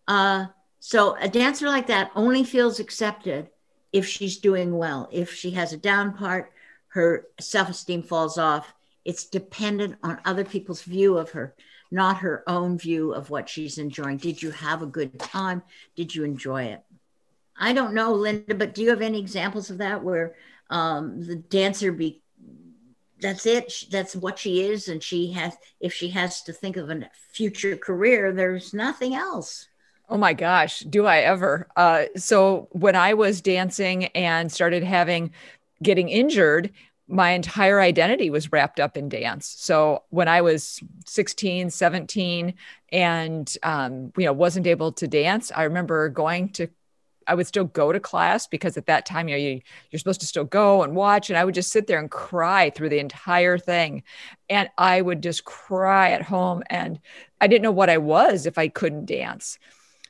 Uh, so a dancer like that only feels accepted if she's doing well. If she has a down part, her self esteem falls off. It's dependent on other people's view of her not her own view of what she's enjoying. Did you have a good time? Did you enjoy it? I don't know, Linda, but do you have any examples of that where um, the dancer be that's it that's what she is and she has if she has to think of a future career there's nothing else Oh my gosh, do I ever? Uh, so when I was dancing and started having getting injured, my entire identity was wrapped up in dance. So when I was 16, 17, and um, you know wasn't able to dance, I remember going to. I would still go to class because at that time, you know, you, you're supposed to still go and watch, and I would just sit there and cry through the entire thing, and I would just cry at home, and I didn't know what I was if I couldn't dance.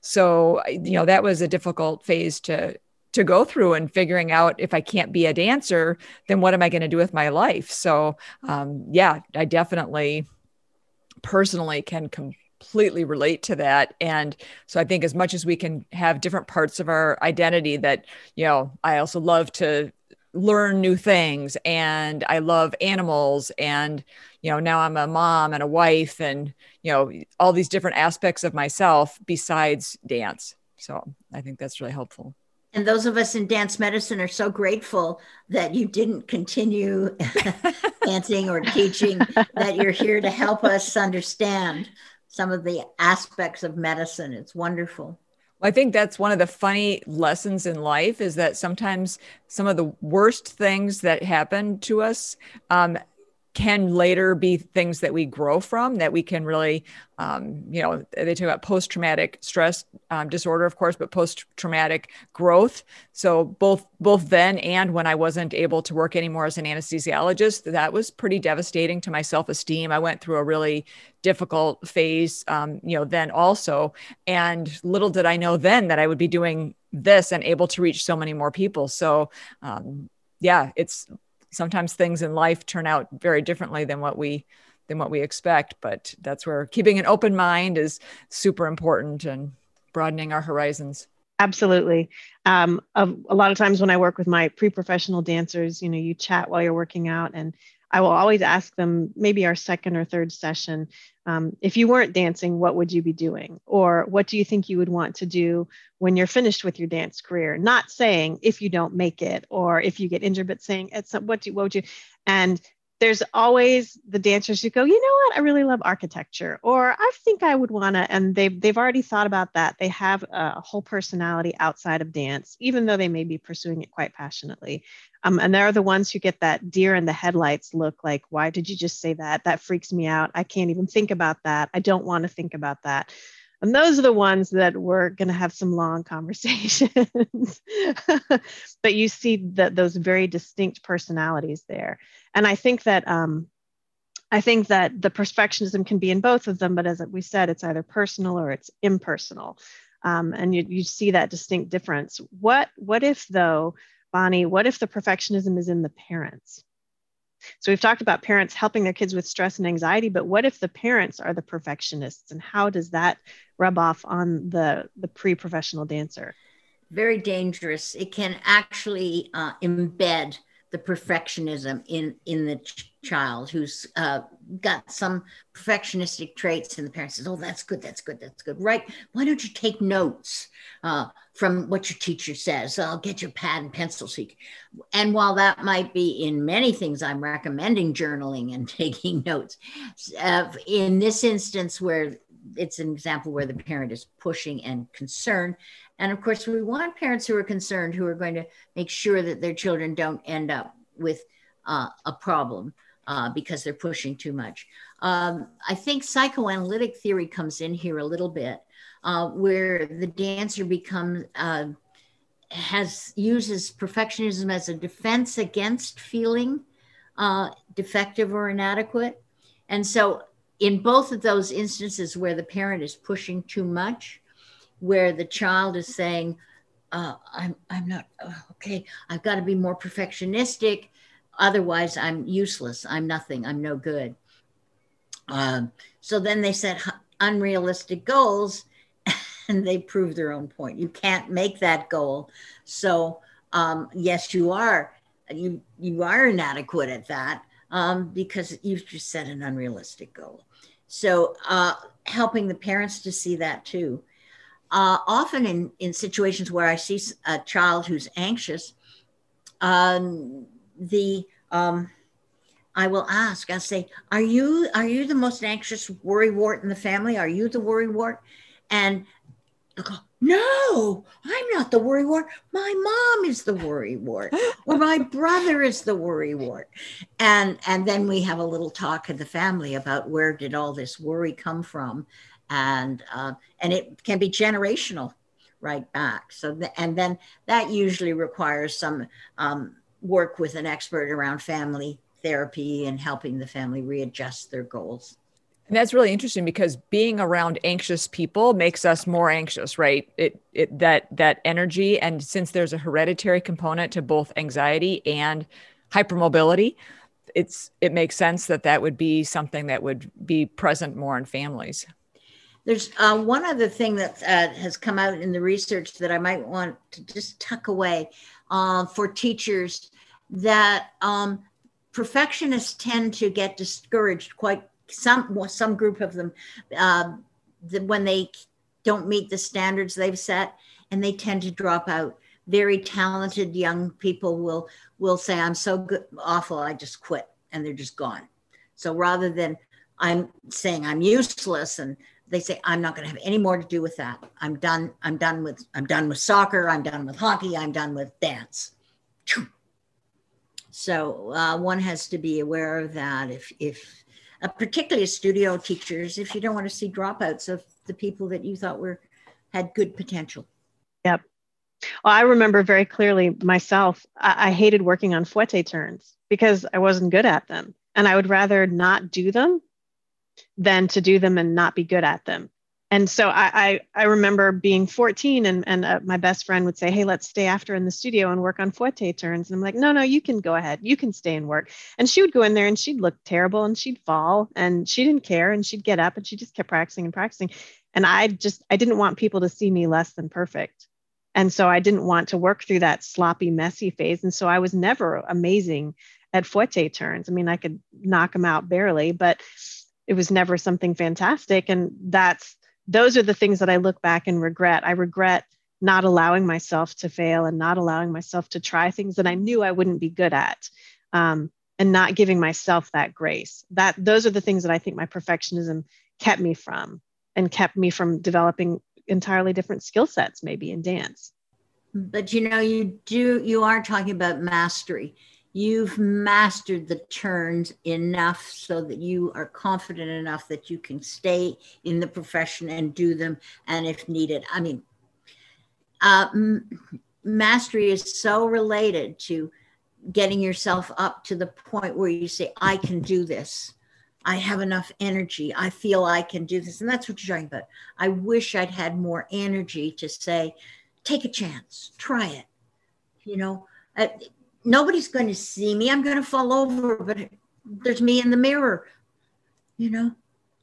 So you know that was a difficult phase to to go through and figuring out if I can't be a dancer, then what am I going to do with my life? So, um, yeah, I definitely personally can completely relate to that. And so I think as much as we can have different parts of our identity that, you know, I also love to learn new things and I love animals and you know now I'm a mom and a wife and you know all these different aspects of myself besides dance. So I think that's really helpful. And those of us in dance medicine are so grateful that you didn't continue dancing or teaching, that you're here to help us understand some of the aspects of medicine. It's wonderful. I think that's one of the funny lessons in life is that sometimes some of the worst things that happen to us um, can later be things that we grow from that we can really um, you know they talk about post-traumatic stress um, disorder of course but post-traumatic growth. So both both then and when i wasn't able to work anymore as an anesthesiologist that was pretty devastating to my self-esteem. I went through a really difficult phase um, you know then also. And little did i know then that i would be doing this and able to reach so many more people. So um, yeah it's sometimes things in life turn out very differently than what we than what we expect but that's where keeping an open mind is super important and broadening our horizons. Absolutely. Um, a, a, lot of times when i work with my pre-professional dancers you know you chat while you're working out and i will always ask them maybe our second or third session um, if you weren't dancing what would you be doing? Or what do you think you would want to do when you're finished with your dance career? Not saying if you don't make it or if you get injured but saying it's what do what would you and there's always the dancers who go, you know what, I really love architecture, or I think I would want to, and they've they've already thought about that. They have a whole personality outside of dance, even though they may be pursuing it quite passionately. Um, and they're the ones who get that deer in the headlights look like, why did you just say that? That freaks me out. I can't even think about that. I don't want to think about that. And those are the ones that we're going to have some long conversations. but you see that those very distinct personalities there. And I think that um, I think that the perfectionism can be in both of them, but as we said, it's either personal or it's impersonal. Um, and you, you see that distinct difference. What what if though, Bonnie? What if the perfectionism is in the parents? So we've talked about parents helping their kids with stress and anxiety, but what if the parents are the perfectionists and how does that rub off on the, the pre-professional dancer? Very dangerous. It can actually uh, embed the perfectionism in in the ch- child who's uh, got some perfectionistic traits and the parent says oh that's good that's good that's good right why don't you take notes uh, from what your teacher says i'll get your pad and pencil so and while that might be in many things i'm recommending journaling and taking notes uh, in this instance where it's an example where the parent is pushing and concerned And of course, we want parents who are concerned, who are going to make sure that their children don't end up with uh, a problem uh, because they're pushing too much. Um, I think psychoanalytic theory comes in here a little bit, uh, where the dancer becomes uh, has uses perfectionism as a defense against feeling uh, defective or inadequate, and so in both of those instances where the parent is pushing too much, where the child is saying, uh, I'm, I'm not uh, okay. I've got to be more perfectionistic. Otherwise, I'm useless. I'm nothing. I'm no good. Um, so then they set unrealistic goals and they prove their own point. You can't make that goal. So, um, yes, you are. You, you are inadequate at that um, because you've just set an unrealistic goal. So, uh, helping the parents to see that too. Uh, often in, in situations where I see a child who's anxious, um, the um, I will ask. I'll say, "Are you are you the most anxious worry wart in the family? Are you the worry wart?" And go, "No, I'm not the worry wart. My mom is the worry wart, or my brother is the worry wart." And and then we have a little talk in the family about where did all this worry come from, and uh, and it can be generational, right back. So the, and then that usually requires some. Um, work with an expert around family therapy and helping the family readjust their goals. And that's really interesting because being around anxious people makes us more anxious, right? It, it that that energy and since there's a hereditary component to both anxiety and hypermobility, it's it makes sense that that would be something that would be present more in families. There's uh, one other thing that uh, has come out in the research that I might want to just tuck away uh, for teachers that um, perfectionists tend to get discouraged quite some some group of them uh, the, when they don't meet the standards they've set and they tend to drop out. Very talented young people will will say i'm so good awful i just quit and they're just gone. So rather than i'm saying i'm useless and they say i'm not going to have any more to do with that. I'm done i'm done with i'm done with soccer i'm done with hockey i'm done with dance. So uh, one has to be aware of that. If, if uh, particularly as studio teachers, if you don't want to see dropouts of the people that you thought were had good potential. Yep. Well, I remember very clearly myself. I, I hated working on fouette turns because I wasn't good at them, and I would rather not do them than to do them and not be good at them and so I, I, I remember being 14 and, and uh, my best friend would say, Hey, let's stay after in the studio and work on fouette turns. And I'm like, no, no, you can go ahead. You can stay and work. And she would go in there and she'd look terrible and she'd fall and she didn't care. And she'd get up and she just kept practicing and practicing. And I just, I didn't want people to see me less than perfect. And so I didn't want to work through that sloppy, messy phase. And so I was never amazing at fouette turns. I mean, I could knock them out barely, but it was never something fantastic. And that's, those are the things that I look back and regret. I regret not allowing myself to fail and not allowing myself to try things that I knew I wouldn't be good at. Um, and not giving myself that grace. That those are the things that I think my perfectionism kept me from and kept me from developing entirely different skill sets maybe in dance. But you know, you do you are talking about mastery you've mastered the turns enough so that you are confident enough that you can stay in the profession and do them and if needed i mean uh, mastery is so related to getting yourself up to the point where you say i can do this. I have enough energy. I feel i can do this. And that's what you're talking about. I wish i'd had more energy to say take a chance. Try it. You know uh, nobody's going to see me. I'm going to fall over, but there's me in the mirror, you know?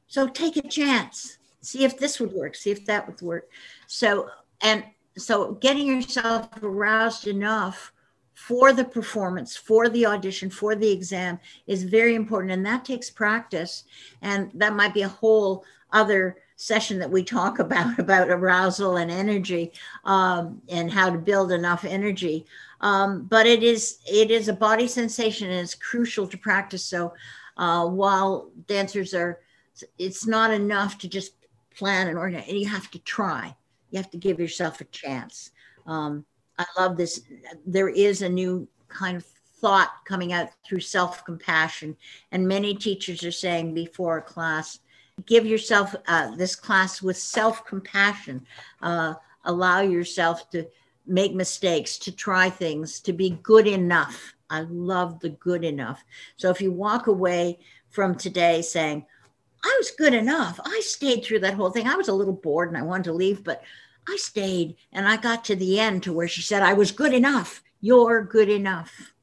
So take a chance. See if this would work. See if that would work. So, and so getting yourself aroused enough for the performance, for the audition, for the exam is very important. And that takes practice. And that might be a whole other session that we talk about, about arousal and energy um, and how to build enough energy. Um, but it is it is a body sensation and it's crucial to practice. So uh, while dancers are, it's not enough to just plan and organize. You have to try. You have to give yourself a chance. Um, I love this. There is a new kind of thought coming out through self compassion. And many teachers are saying before a class, give yourself uh, this class with self compassion. Uh, allow yourself to make mistakes, to try things, to be good enough. I love the good enough. So if you walk away from today saying, I was good enough, I stayed through that whole thing. I was a little bored and I wanted to leave, but I stayed and I got to the end to where she said, I was good enough. You're good enough.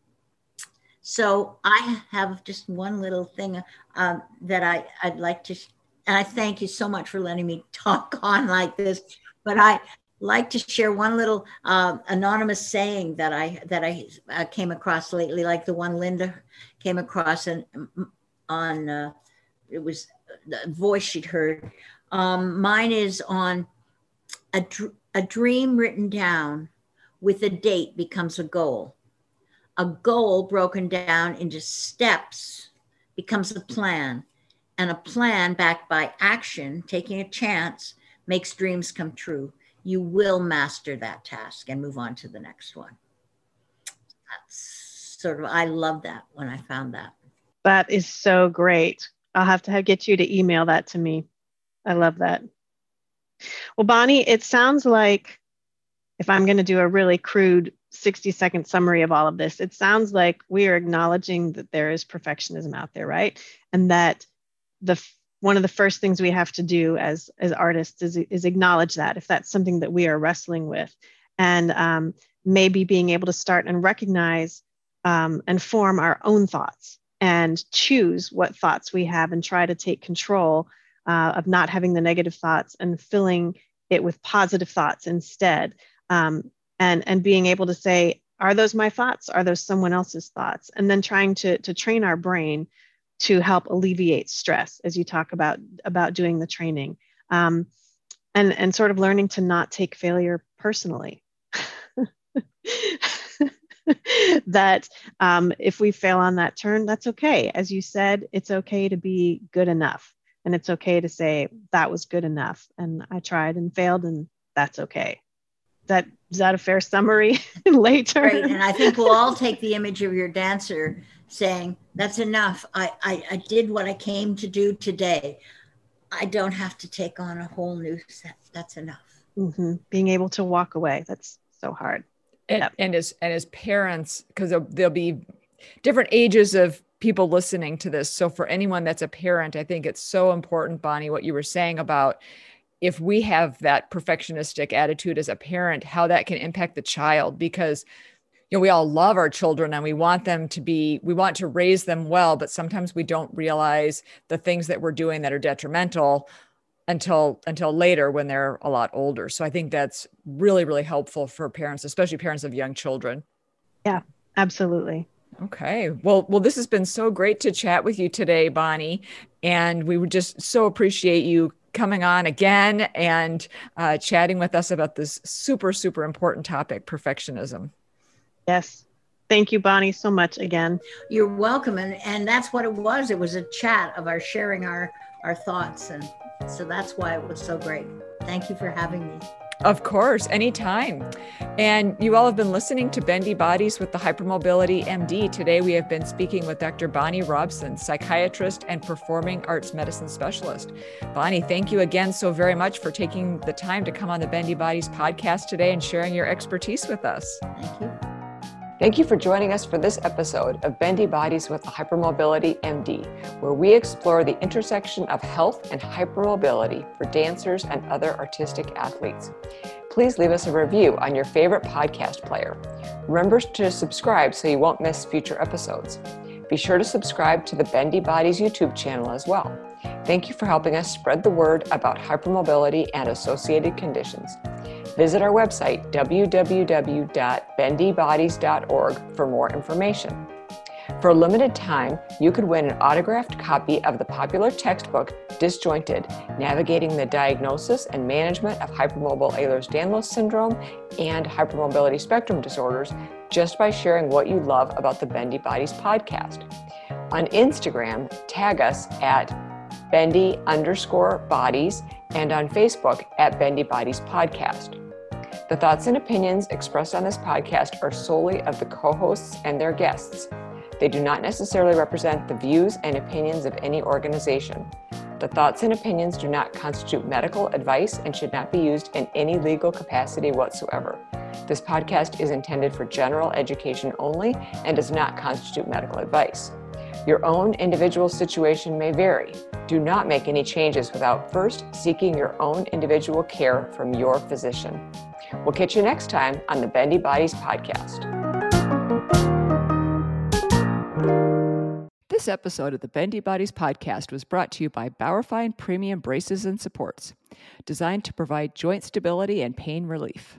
So I have just one little thing um, that I, I'd like to, and I thank you so much for letting me talk on like this. But I like to share one little uh, anonymous saying that I that I uh, came across lately, like the one Linda came across and on uh, it was the voice she'd heard. Um, mine is on a, dr- a dream written down with a date becomes a goal. A goal broken down into steps becomes a plan, and a plan backed by action, taking a chance, makes dreams come true. You will master that task and move on to the next one. That's sort of, I love that when I found that. That is so great. I'll have to have, get you to email that to me. I love that. Well, Bonnie, it sounds like if I'm going to do a really crude 60 second summary of all of this, it sounds like we are acknowledging that there is perfectionism out there, right? And that the one of the first things we have to do as as artists is, is acknowledge that if that's something that we are wrestling with and um, maybe being able to start and recognize um, and form our own thoughts and choose what thoughts we have and try to take control uh, of not having the negative thoughts and filling it with positive thoughts instead. Um, and, and being able to say, are those my thoughts? Are those someone else's thoughts? And then trying to, to train our brain to help alleviate stress as you talk about, about doing the training. Um, and, and sort of learning to not take failure personally. that um, if we fail on that turn, that's okay. As you said, it's okay to be good enough and it's okay to say that was good enough and i tried and failed and that's okay that is that a fair summary later right. and i think we'll all take the image of your dancer saying that's enough. I, I i did what i came to do today. I don't have to take on a whole new set. That's enough. Mm-hmm. being able to walk away. That's so hard. And, yep. and as and as parents because there'll, there'll be different ages of people listening to this. So, for anyone that's a parent, I think it's so important, Bonnie, what you were saying about if we have that perfectionistic attitude as a parent, how that can impact the child. Because you know we all love our children and we want them to be we want to raise them well but sometimes we don't realize the things that we're doing that are detrimental until until later when they're a lot older so i think that's really really helpful for parents especially parents of young children yeah absolutely Okay. Well, well, this has been so great to chat with you today, Bonnie, and we would just so appreciate you coming on again and uh, chatting with us about this super, super important topic, perfectionism. Yes. Thank you, Bonnie, so much again. You're welcome, and and that's what it was. It was a chat of our sharing our our thoughts, and so that's why it was so great. Thank you for having me. Of course, anytime. And you all have been listening to Bendy Bodies with the Hypermobility MD. Today we have been speaking with Dr. Bonnie Robson, psychiatrist and performing arts medicine specialist. Bonnie, thank you again so very much for taking the time to come on the Bendy Bodies podcast today and sharing your expertise with us. Thank you. Thank you for joining us for this episode of Bendy Bodies with the Hypermobility MD, where we explore the intersection of health and hypermobility for dancers and other artistic athletes. Please leave us a review on your favorite podcast player. Remember to subscribe so you won't miss future episodes. Be sure to subscribe to the Bendy Bodies YouTube channel as well. Thank you for helping us spread the word about hypermobility and associated conditions. Visit our website, www.bendybodies.org, for more information. For a limited time, you could win an autographed copy of the popular textbook Disjointed Navigating the Diagnosis and Management of Hypermobile Ehlers Danlos Syndrome and Hypermobility Spectrum Disorders just by sharing what you love about the Bendy Bodies podcast. On Instagram, tag us at bendy underscore bodies, and on Facebook at Bendy Bodies Podcast. The thoughts and opinions expressed on this podcast are solely of the co hosts and their guests. They do not necessarily represent the views and opinions of any organization. The thoughts and opinions do not constitute medical advice and should not be used in any legal capacity whatsoever. This podcast is intended for general education only and does not constitute medical advice. Your own individual situation may vary. Do not make any changes without first seeking your own individual care from your physician. We'll catch you next time on the Bendy Bodies podcast. This episode of the Bendy Bodies podcast was brought to you by Bauerfeind Premium Braces and Supports, designed to provide joint stability and pain relief.